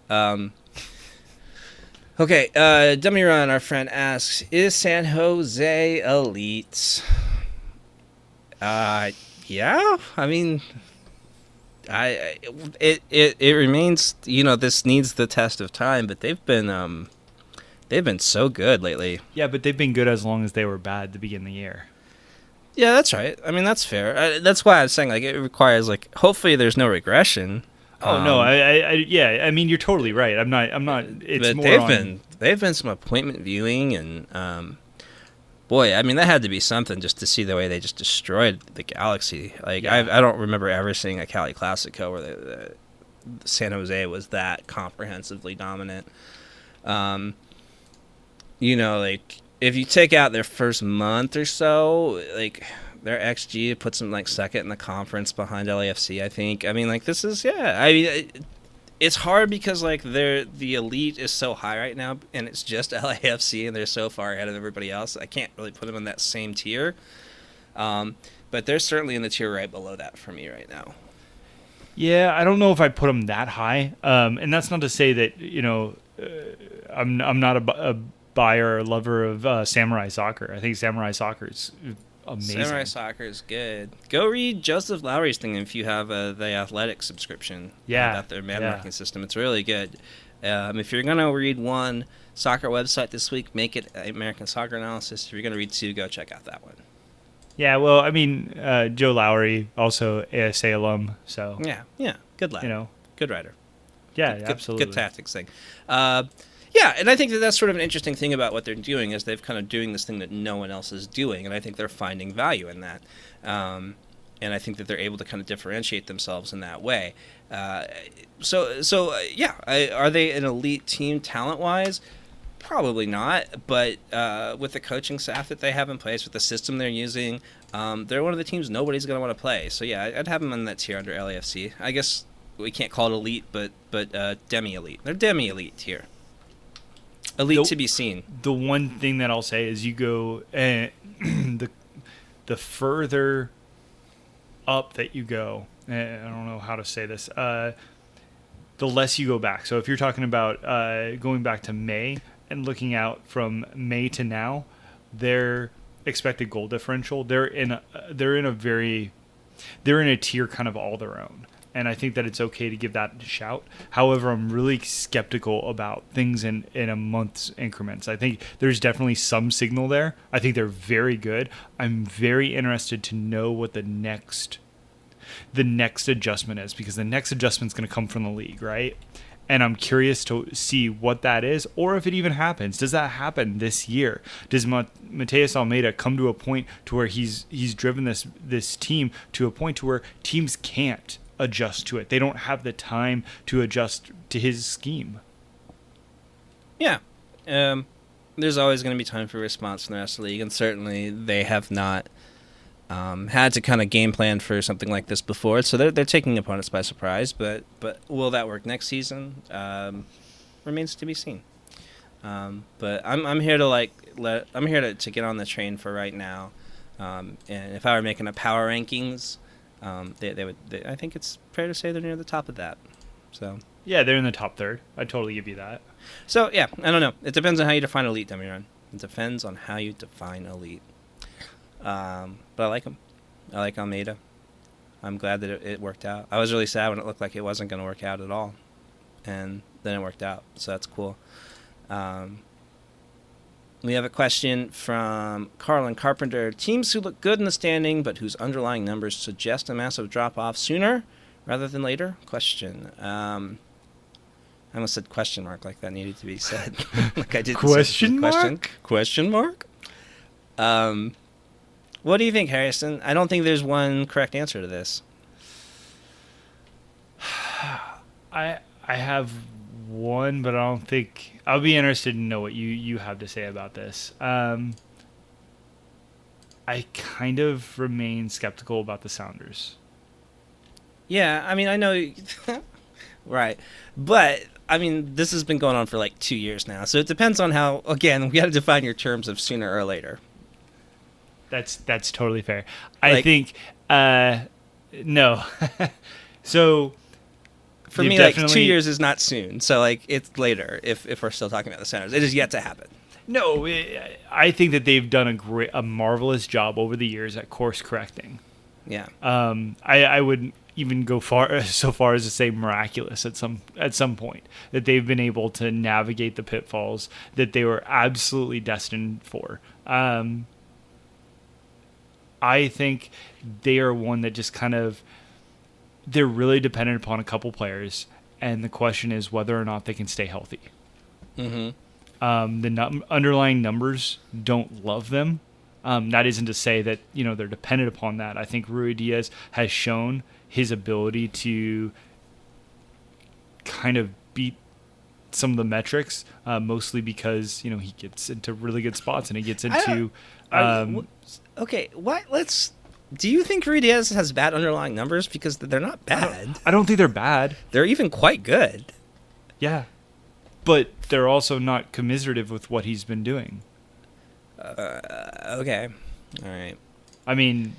Um. *laughs* Okay, uh, Dummy Run, our friend asks, "Is San Jose elite?" Uh, yeah. I mean, I it it it remains. You know, this needs the test of time, but they've been um, they've been so good lately. Yeah, but they've been good as long as they were bad to begin the year. Yeah, that's right. I mean, that's fair. I, that's why I was saying like it requires like hopefully there's no regression. Oh no, Um, I, I, I, yeah, I mean you're totally right. I'm not, I'm not. It's but more they've on, been they've been some appointment viewing and um, boy, I mean that had to be something just to see the way they just destroyed the Galaxy. Like Yeah. I I don't remember ever seeing a Cali Classico where the, the San Jose was that comprehensively dominant. Um, you know, like if you take out their first month or so, like their XG puts them like second in the conference behind LAFC. I think. I mean, like this is yeah. I mean, it's hard because like they're the elite is so high right now, and it's just *laughs* LAFC, and they're so far ahead of everybody else. I can't really put them in that same tier. Um, but they're certainly in the tier right below that for me right now. Yeah, I don't know if I put them that high. Um, and that's not to say that you know, uh, I'm I'm not a, a buyer or lover of uh, Samurai Soccer. I think Samurai Soccer is amazing. Samurai Soccer is good. Go read Joseph Lowery's thing if you have uh, the athletic subscription. Yeah, about their man yeah. marking system. It's really good. Um, if you're gonna read one soccer website this week, make it American Soccer Analysis. If you're gonna read two, go check out that one. Yeah, well, I mean, uh, Joe Lowery also ASA alum, so Yeah, yeah, good lad. you know, good writer. yeah, good, absolutely. Good tactics thing. Uh, yeah, and I think that that's sort of an interesting thing about what they're doing is they've kind of doing this thing that no one else is doing, and I think they're finding value in that. Um, and I think that they're able to kind of differentiate themselves in that way. Uh, so, so uh, yeah, I, are they an elite team talent-wise? Probably not, but uh, with the coaching staff that they have in place, with the system they're using, um, they're one of the teams nobody's going to want to play. So yeah, I'd have them in that tier under LAFC. I guess we can't call it elite, but but uh, demi elite. They're demi elite tier. Elite The- to be seen. the one thing that I'll say is you go uh, *clears throat* the the further up that you go. eh, I don't know how to say this. Uh, the less you go back. So if you're talking about uh, going back to May and looking out from May to now, their expected goal differential they're in a, they're in a very they're in a tier kind of all their own. And I think that it's okay to give that a shout. However, I'm really skeptical about things in, in a month's increments. I think there's definitely some signal there. I think they're very good. I'm very interested to know what the next the next adjustment is because the next adjustment is going to come from the league, right? And I'm curious to see what that is, or if it even happens. Does that happen this year? Does Ma- Matías Almeyda come to a point to where he's he's driven this this team to a point to where teams can't adjust to it? They don't have the time to adjust to his scheme. Yeah. Um, there's always going to be time for response from the rest of the league, and certainly they have not um, had to kind of game plan for something like this before. So they're, they're taking opponents by surprise. But but will that work next season? Um, remains to be seen. Um, but I'm I'm here to like let I'm here to, to get on the train for right now. Um, and if I were making a power rankings, um, they, they would. They, I think it's fair to say they're near the top of that. So. Yeah, they're in the top third. I totally give you that. So yeah, I don't know. It depends on how you define elite, Demiron. It depends on how you define elite. Um, but I like them. I like Almeyda. I'm glad that it, it worked out. I was really sad when it looked like it wasn't going to work out at all, and then it worked out. So that's cool. Um, we have a question from Carlin Carpenter. Teams who look good in the standing, but whose underlying numbers suggest a massive drop off sooner rather than later? Question. Um, I almost said question mark like that needed to be said. *laughs* like I did Question question mark? question mark. Um, what do you think, Harrison? I don't think there's one correct answer to this. *sighs* I I have one, but I don't think I'll be interested to know what you you have to say about this. Um, I kind of remain skeptical about the Sounders. Yeah, I mean, I know, *laughs* right, but I mean, this has been going on for like two years now, so it depends on how. Again, we got to define your terms of sooner or later. That's that's totally fair. I Like- think uh, no. *laughs* so For They've me, like two years is not soon, so like it's later if if we're still talking about the Sounders. It is yet to happen. no, I I think that they've done a great, a marvelous job over the years at course correcting. Yeah. um, I, I would even go far *laughs* so far as to say miraculous at some at some point that they've been able to navigate the pitfalls that they were absolutely destined for. Um, I think they are one that just kind of they're really dependent upon a couple players, and the question is whether or not they can stay healthy. Mm-hmm. Um, the num- underlying numbers don't love them. Um, that isn't to say that you know they're dependent upon that. I think Ruidiaz has shown his ability to kind of beat some of the metrics, uh, mostly because you know he gets into really good spots and he gets into. Um, you- okay, what? Let's. Do you think Ruidiaz has bad underlying numbers? Because they're not bad. I don't think they're bad. They're even quite good. Yeah, but they're also not commiserative with what he's been doing. Uh, okay. All right. I mean,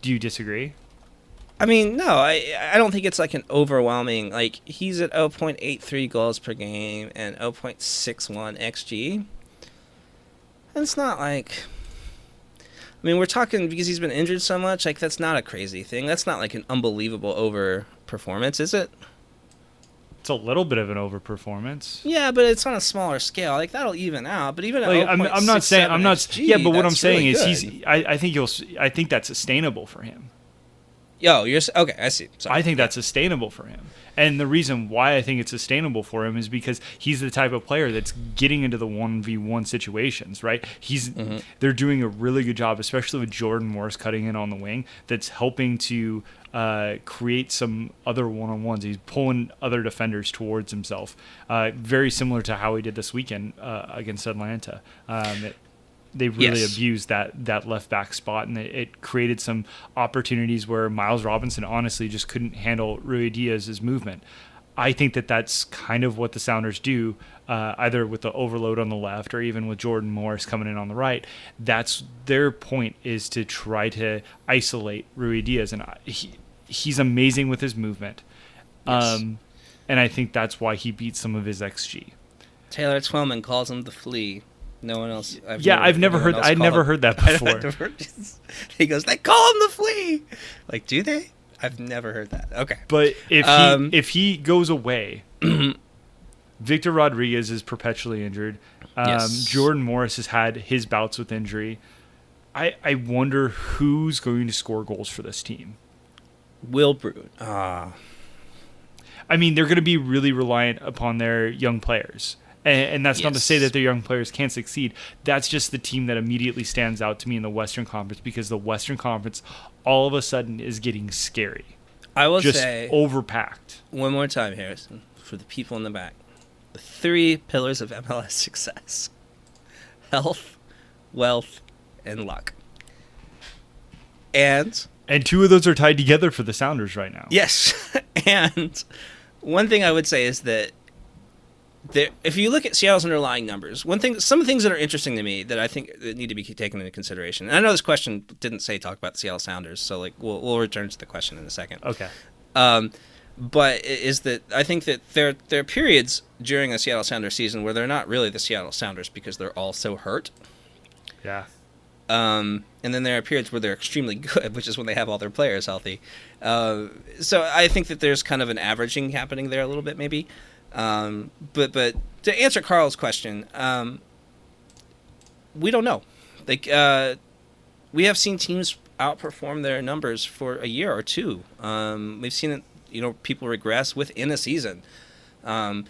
do you disagree? I mean, no, I I don't think it's like an overwhelming like he's at 0.83 goals per game and 0.61 xg. And it's not like I mean, we're talking because he's been injured so much, like that's not a crazy thing. That's not like an unbelievable over performance, is it? It's a little bit of an overperformance. Yeah, but it's on a smaller scale. Like that'll even out. But even at Like, I'm, I'm not saying I'm not. 0.67 yeah, but what I'm saying really is good. he's. I, I think you'll. I think that's sustainable for him. Yo, you're okay. I see. Sorry. I think that's sustainable for him. And the reason why I think it's sustainable for him is because he's the type of player that's getting into the one v one situations, right? He's Mm-hmm. they're doing a really good job, especially with Jordan Morris cutting in on the wing. That's helping to uh, create some other one on ones. He's pulling other defenders towards himself, uh, very similar to how he did this weekend uh, against Atlanta. Um, it, they really Yes. abused that that left back spot, and it, it created some opportunities where Miles Robinson honestly just couldn't handle Ruidiaz's movement. I think that that's kind of what the Sounders do, uh, either with the overload on the left or even with Jordan Morris coming in on the right. That's their point is to try to isolate Rui Diaz, and I- he, he's amazing with his movement. Um, and I think that's why he beats some of his XG. Taylor Twellman calls him the flea. No one else. I've Yeah, I've never heard- I'd never him- heard that *laughs* before. never heard- he goes, they call him the flea. Like, do they? I've never heard that. Okay. But if Um, he if he goes away, *clears throat* Victor Rodriguez is perpetually injured. Um, Yes. Jordan Morris has had his bouts with injury. I I wonder who's going to score goals for this team. Will Bruin. Ah. I mean, they're going to be really reliant upon their young players. And, and that's not to say that their young players can't succeed. That's just the team that immediately stands out to me in the Western Conference because the Western Conference all of a sudden is getting scary. I will Just say overpacked. one more time, Harrison, for the people in the back. The three pillars of MLS success health, wealth, and luck. And And two of those are tied together for the Sounders right now. Yes, *laughs* and one thing I would say is that if you look at Seattle's underlying numbers, one thing, some things that are interesting to me that I think that need to be taken into consideration. And I know this question didn't say talk about the Seattle Sounders, so like we'll we'll return to the question in a second. Okay. Um, but is that I think that there there are periods during a Seattle Sounders season where they're not really the Seattle Sounders because they're all so hurt. Yeah. Um, and then there are periods where they're extremely good, *laughs* which is when they have all their players healthy. Uh, so I think that there's kind of an averaging happening there a little bit, maybe. Um, but but to answer Carl's question, um, we don't know. Like uh, we have seen teams outperform their numbers for a year or two. Um, we've seen it, you know, people regress within a season. Um,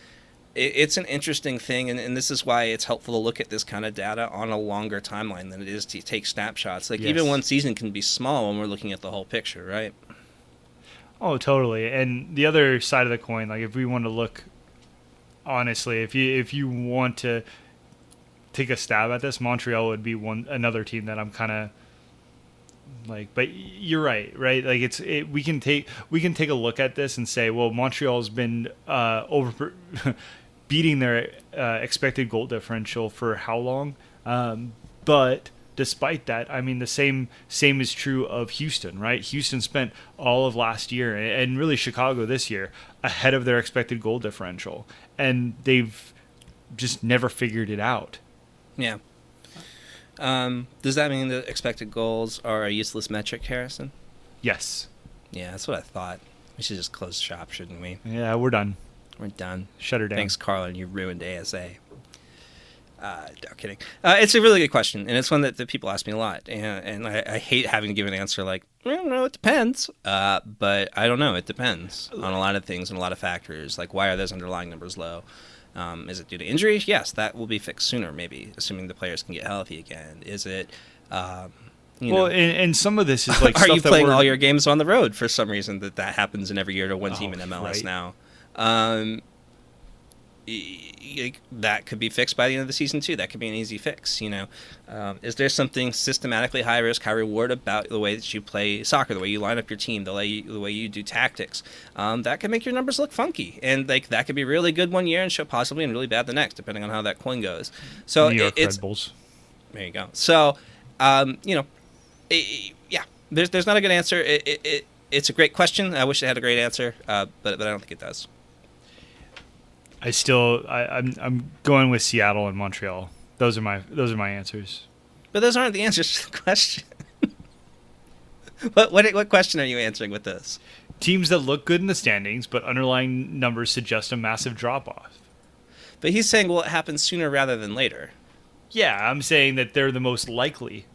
it, it's an interesting thing, and, and this is why it's helpful to look at this kind of data on a longer timeline than it is to take snapshots. Like even one season can be small when we're looking at the whole picture, right? Oh, totally. And the other side of the coin, like if we want to look honestly, if you if you want to take a stab at this, Montreal would be one another team that I'm kind of like but you're right right? Like it's it, we can take we can take a look at this and say well montreal's been uh over *laughs* beating their uh, expected goal differential for how long? Um but despite that i mean the same same is true of houston right? Houston spent all of last year and and really chicago this year ahead of their expected goal differential and they've just never figured it out Yeah. Um, does that mean that expected goals are a useless metric, Harrison? yes Yeah, that's what I thought. We should just close shop, shouldn't we? yeah we're done We're done. shut her down Thanks, Carlin. You ruined ASA. Uh, no kidding. Uh, it's a really good question, and it's one that, that people ask me a lot, and, and I, I hate having to give an answer like, I don't know, it depends. Uh, but I don't know, it depends on a lot of things and a lot of factors, like why are those underlying numbers low? Um, is it due to injury? Yes, that will be fixed sooner, maybe, assuming the players can get healthy again. Is it, um, you well, know, and, and some of this is like *laughs* are stuff you that playing we're- all your games on the road for some reason that that happens in every year to one team Oh, in MLS right. now um, y- y- that could be fixed by the end of the season too that could be an easy fix you know um, is there something systematically high risk high reward about the way that you play soccer the way you line up your team the way you, the way you do tactics um, that can make your numbers look funky and like that could be really good one year and show possibly and really bad the next depending on how that coin goes so New York it, it's Red Bulls. there you go. So, um, you know, i i- yeah, there's there's not a good answer. It, it, it it's a great question. I wish it had a great answer, uh, but but I don't think it does. I still I, I'm I'm going with Seattle and Montreal. Those are my those are my answers. But those aren't the answers to the question. *laughs* what what what question are you answering with this? Teams that look good in the standings, but underlying numbers suggest a massive drop off. But he's saying, well, it happens sooner rather than later Yeah, I'm saying that they're the most likely.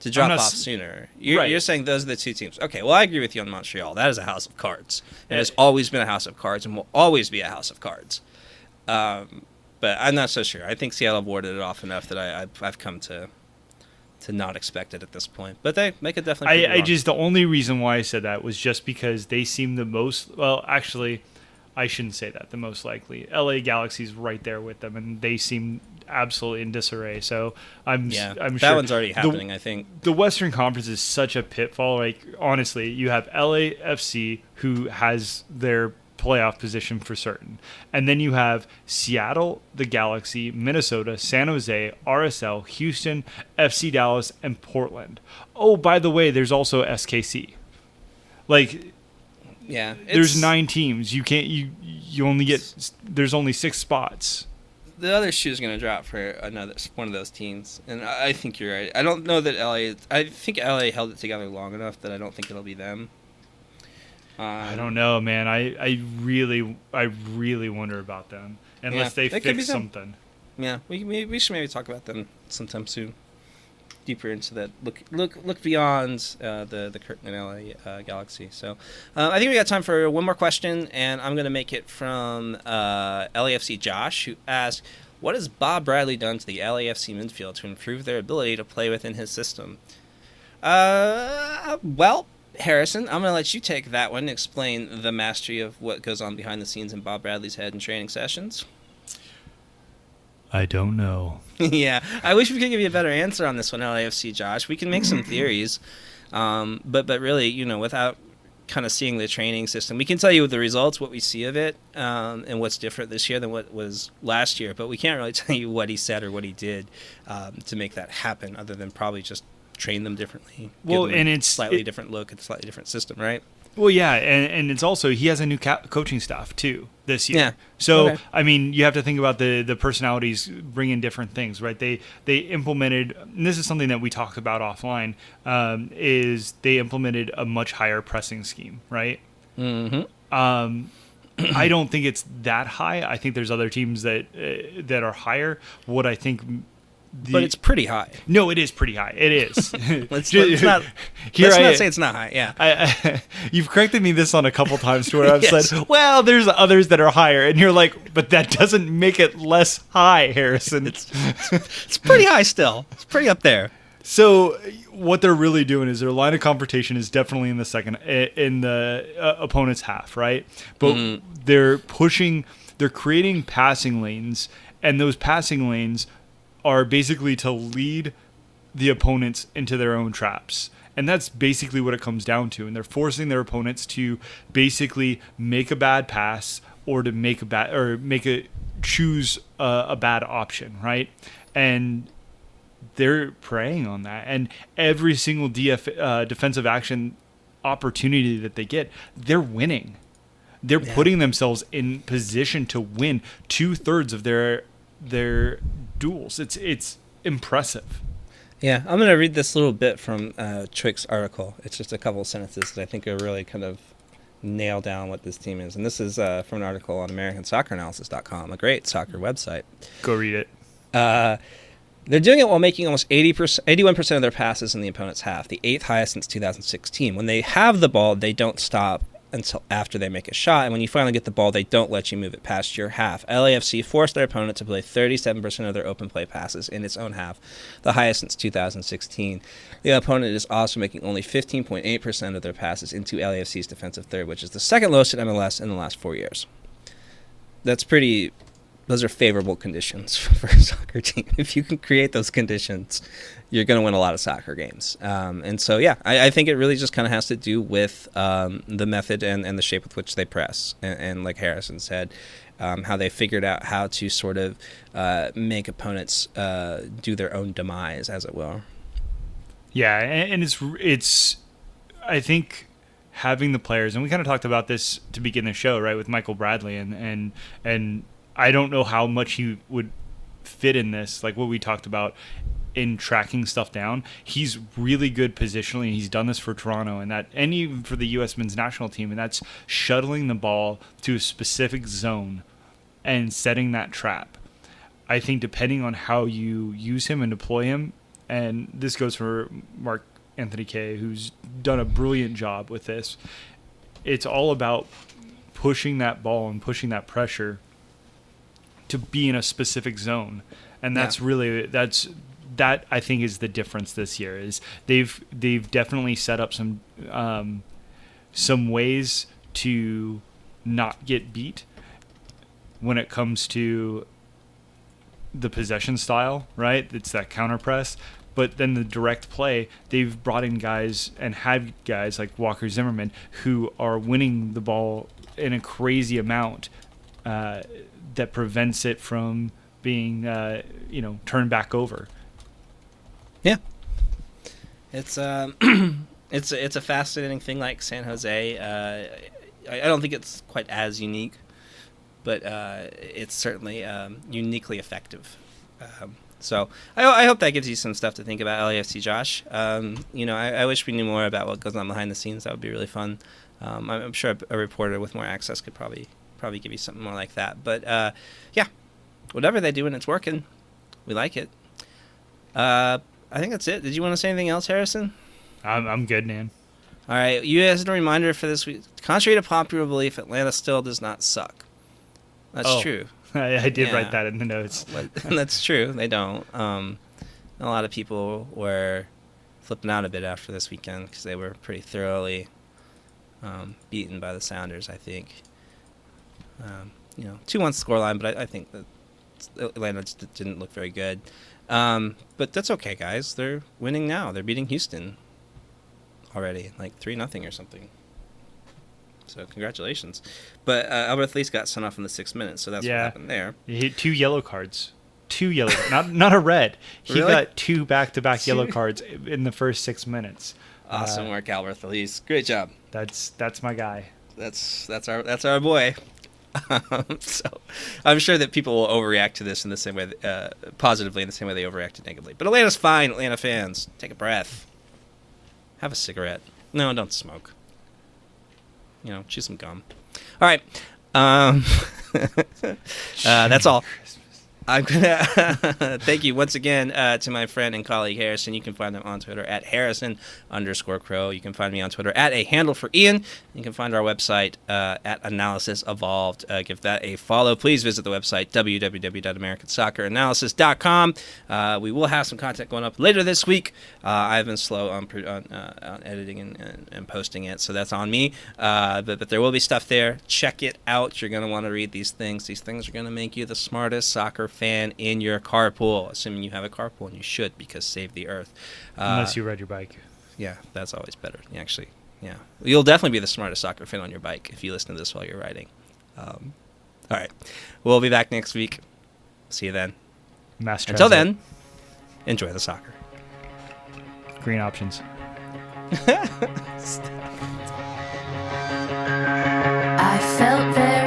To drop off s- sooner. You're, Right. you're saying those are the two teams. Okay, well, I agree with you on Montreal. That is a house of cards. It has always been a house of cards and will always be a house of cards. Um, but I'm not so sure. I think Seattle warded it off enough that I, I've, I've come to to not expect it at this point. But they make it definitely. I, I just the only reason why I said that was just because they seem the most well actually I shouldn't say that the most likely. LA Galaxy's right there with them and they seem absolutely in disarray. So I'm yeah, I'm that sure one's already the- happening. I think. the Western Conference is such a pitfall. Like honestly, you have LAFC who has their playoff position for certain, and then you have Seattle, the Galaxy, Minnesota, San Jose, RSL, Houston, FC Dallas, and Portland. Oh, by the way, there's also SKC. Like Yeah, there's nine teams. You can't you you only get there's only six spots. the other shoe is going to drop for another one of those teams, and I I think you're right. I don't know that LA. I think LA held it together long enough that I don't think it'll be them. Um, I don't know, man. I, I really I really wonder about them unless Yeah, they fix something. Yeah, we, we we should maybe talk about them sometime soon. Deeper into that, look look look beyond uh, the the curtain in LA uh, Galaxy. So, uh, I think we got time for one more question, and I'm gonna make it from uh, LAFC Josh, who asked, "What has Bob Bradley done to the LAFC midfield to improve their ability to play within his system?" Uh, well, Harrison, I'm gonna let you take that one. and Explain the mastery of what goes on behind the scenes in Bob Bradley's head in training sessions. I don't know. *laughs* yeah, I wish we could give you a better answer on this one, LAFC, Josh. We can make some *clears throat* theories, um, but but really, you know, without kind of seeing the training system, we can tell you the results, what we see of it, um, and what's different this year than what was last year. But we can't really *laughs* tell you what he said or what he did um, to make that happen, other than probably just train them differently. Well, them and it's- slightly it- different look, and a slightly different system, right? Well, yeah, and, and it's also he has a new ca- coaching staff too this year. Yeah. So Okay. I mean, you have to think about the the personalities bring in different things, right? They they implemented. And this is something that we talked about offline. Um, is they implemented a much higher pressing scheme, right? Mm-hmm. Um, I don't think it's that high. I think there's other teams that uh, that are higher. What I think. The, but it's pretty high. no, it is pretty high. It is. *laughs* Let's, let's not. *laughs* Let's I- not say it's not high. Yeah. I, I, *laughs* you've corrected me this on a couple times to where I've Yes. said, "Well, there's others that are higher," and you're like, "But that doesn't make it less high, Harrison." it's it's pretty high still. It's pretty up there. so what they're really doing is their line of confrontation is definitely in the second in the uh, opponent's half, right? But they're pushing, they're creating passing lanes, and those passing lanes are basically to lead the opponents into their own traps. And that's basically what it comes down to. And they're forcing their opponents to basically make a bad pass or to make a bad or make a choose a, a bad option, right? And they're preying on that. And every single DF, uh, defensive action opportunity that they get, they're winning. They're putting themselves in position to win two thirds of their their duels. It's it's impressive. Yeah, I'm gonna read this little bit from uh, Trick's article. It's just a couple of sentences that I think are really kind of nail down what this team is. And this is uh, from an article on AmericanSoccerAnalysis.com, a great soccer website. Go read it. Uh, they're doing it while making almost 80%, 81% of their passes in the opponent's half, the eighth highest since 2016. When they have the ball, they don't stop until after they make a shot, and when you finally get the ball, they don't let you move it past your half. LAFC forced their opponent to play 37% of their open play passes in its own half, the highest since 2016. The opponent is also making only 15.8% of their passes into LAFC's defensive third, which is the second lowest in MLS in the last four years. That's pretty those are favorable conditions *laughs* for a soccer team. If you can create those conditions, you're going to win a lot of soccer games. Um, and so, yeah, I, I think it really just kind of has to do with um, the method and, and the shape with which they press. And, and like Harrison said, um, how they figured out how to sort of uh, make opponents uh, do their own demise, as it will. Yeah, and, it's it's I think having the players, and we kind of talked about this to begin the show, right, with Michael Bradley, and and and I don't know how much he would fit in this, like what we talked about in tracking stuff down. He's really good positionally. He's done this for Toronto, and that and even for the U.S. men's national team, and that's shuttling the ball to a specific zone and setting that trap. I think depending on how you use him and deploy him, and this goes for Mark Anthony Kay, who's done a brilliant job with this. It's all about pushing that ball and pushing that pressure to be in a specific zone, and that's Yeah. really that's that I think is the difference this year. Is they've they've definitely set up some um, some ways to not get beat when it comes to the possession style, right? It's that counter press. But then the direct play, they've brought in guys and had guys like Walker Zimmerman who are winning the ball in a crazy amount uh, that prevents it from being, uh, you know, turned back over. Yeah, it's um, *clears throat* it's a, it's a fascinating thing. Like San Jose, uh, I, I don't think it's quite as unique, but uh, it's certainly um, uniquely effective. Um, so I, I hope that gives you some stuff to think about, LAFC Josh. Um, you know, I, I wish we knew more about what goes on behind the scenes. That would be really fun. Um, I'm, I'm sure a, a reporter with more access could probably probably give you something more like that. But uh, yeah, whatever they do and it's working, we like it. Uh, I think that's it. Did you want to say anything else, Harrison? I'm, I'm good, man. All right, you as a reminder for this week. Contrary to popular belief, Atlanta still does not suck. That's Oh. true. *laughs* I, I did Yeah. write that in the notes. *laughs* *laughs* That's true. They don't. Um, a lot of people were flipping out a bit after this weekend because they were pretty thoroughly um, beaten by the Sounders. I think. Um, you know, two-one scoreline, but I, I think that Atlanta just didn't look very good. Um, but that's okay, guys. They're winning now. They're beating Houston already, like three nothing or something. So congratulations. But uh, Alberth Elis got sent off in the sixth minute, so that's Yeah. what happened there. He hit two yellow cards. Two yellow, *laughs* not not a red. He Really? got two back-to-back *laughs* yellow cards in the first six minutes. Awesome work, Alberth Elis. Great job. That's that's my guy. That's that's our that's our boy. Um, *laughs* so I'm sure that people will overreact to this in the same way, uh, positively in the same way they overreacted negatively. But Atlanta's fine. Atlanta fans, take a breath. Have a cigarette. No, don't smoke. You know, chew some gum. All right. Um, *laughs* uh, that's all. I'm gonna *laughs* thank you once again uh, to my friend and colleague Harrison. You can find him on Twitter at Harrison underscore Crow. You can find me on Twitter at a handle for Ian. You can find our website uh, at Analysis Evolved. Uh, give that a follow. Please visit the website www.americansocceranalysis.com. Uh, we will have some content going up later this week. Uh, I've been slow on, on, uh, on editing and, and, and posting it, so that's on me. But, but there will be stuff there. Check it out. You're going to want to read these things. These things are going to make you the smartest soccer fan in your carpool, assuming you have a carpool, and you should because save the earth. Uh, Unless you ride your bike. yeah, that's always better. Actually, yeah, you'll definitely be the smartest soccer fan on your bike if you listen to this while you're riding. Um, all right, we'll be back next week. See you then. Mass Until then, enjoy the soccer. green options. *laughs* I felt very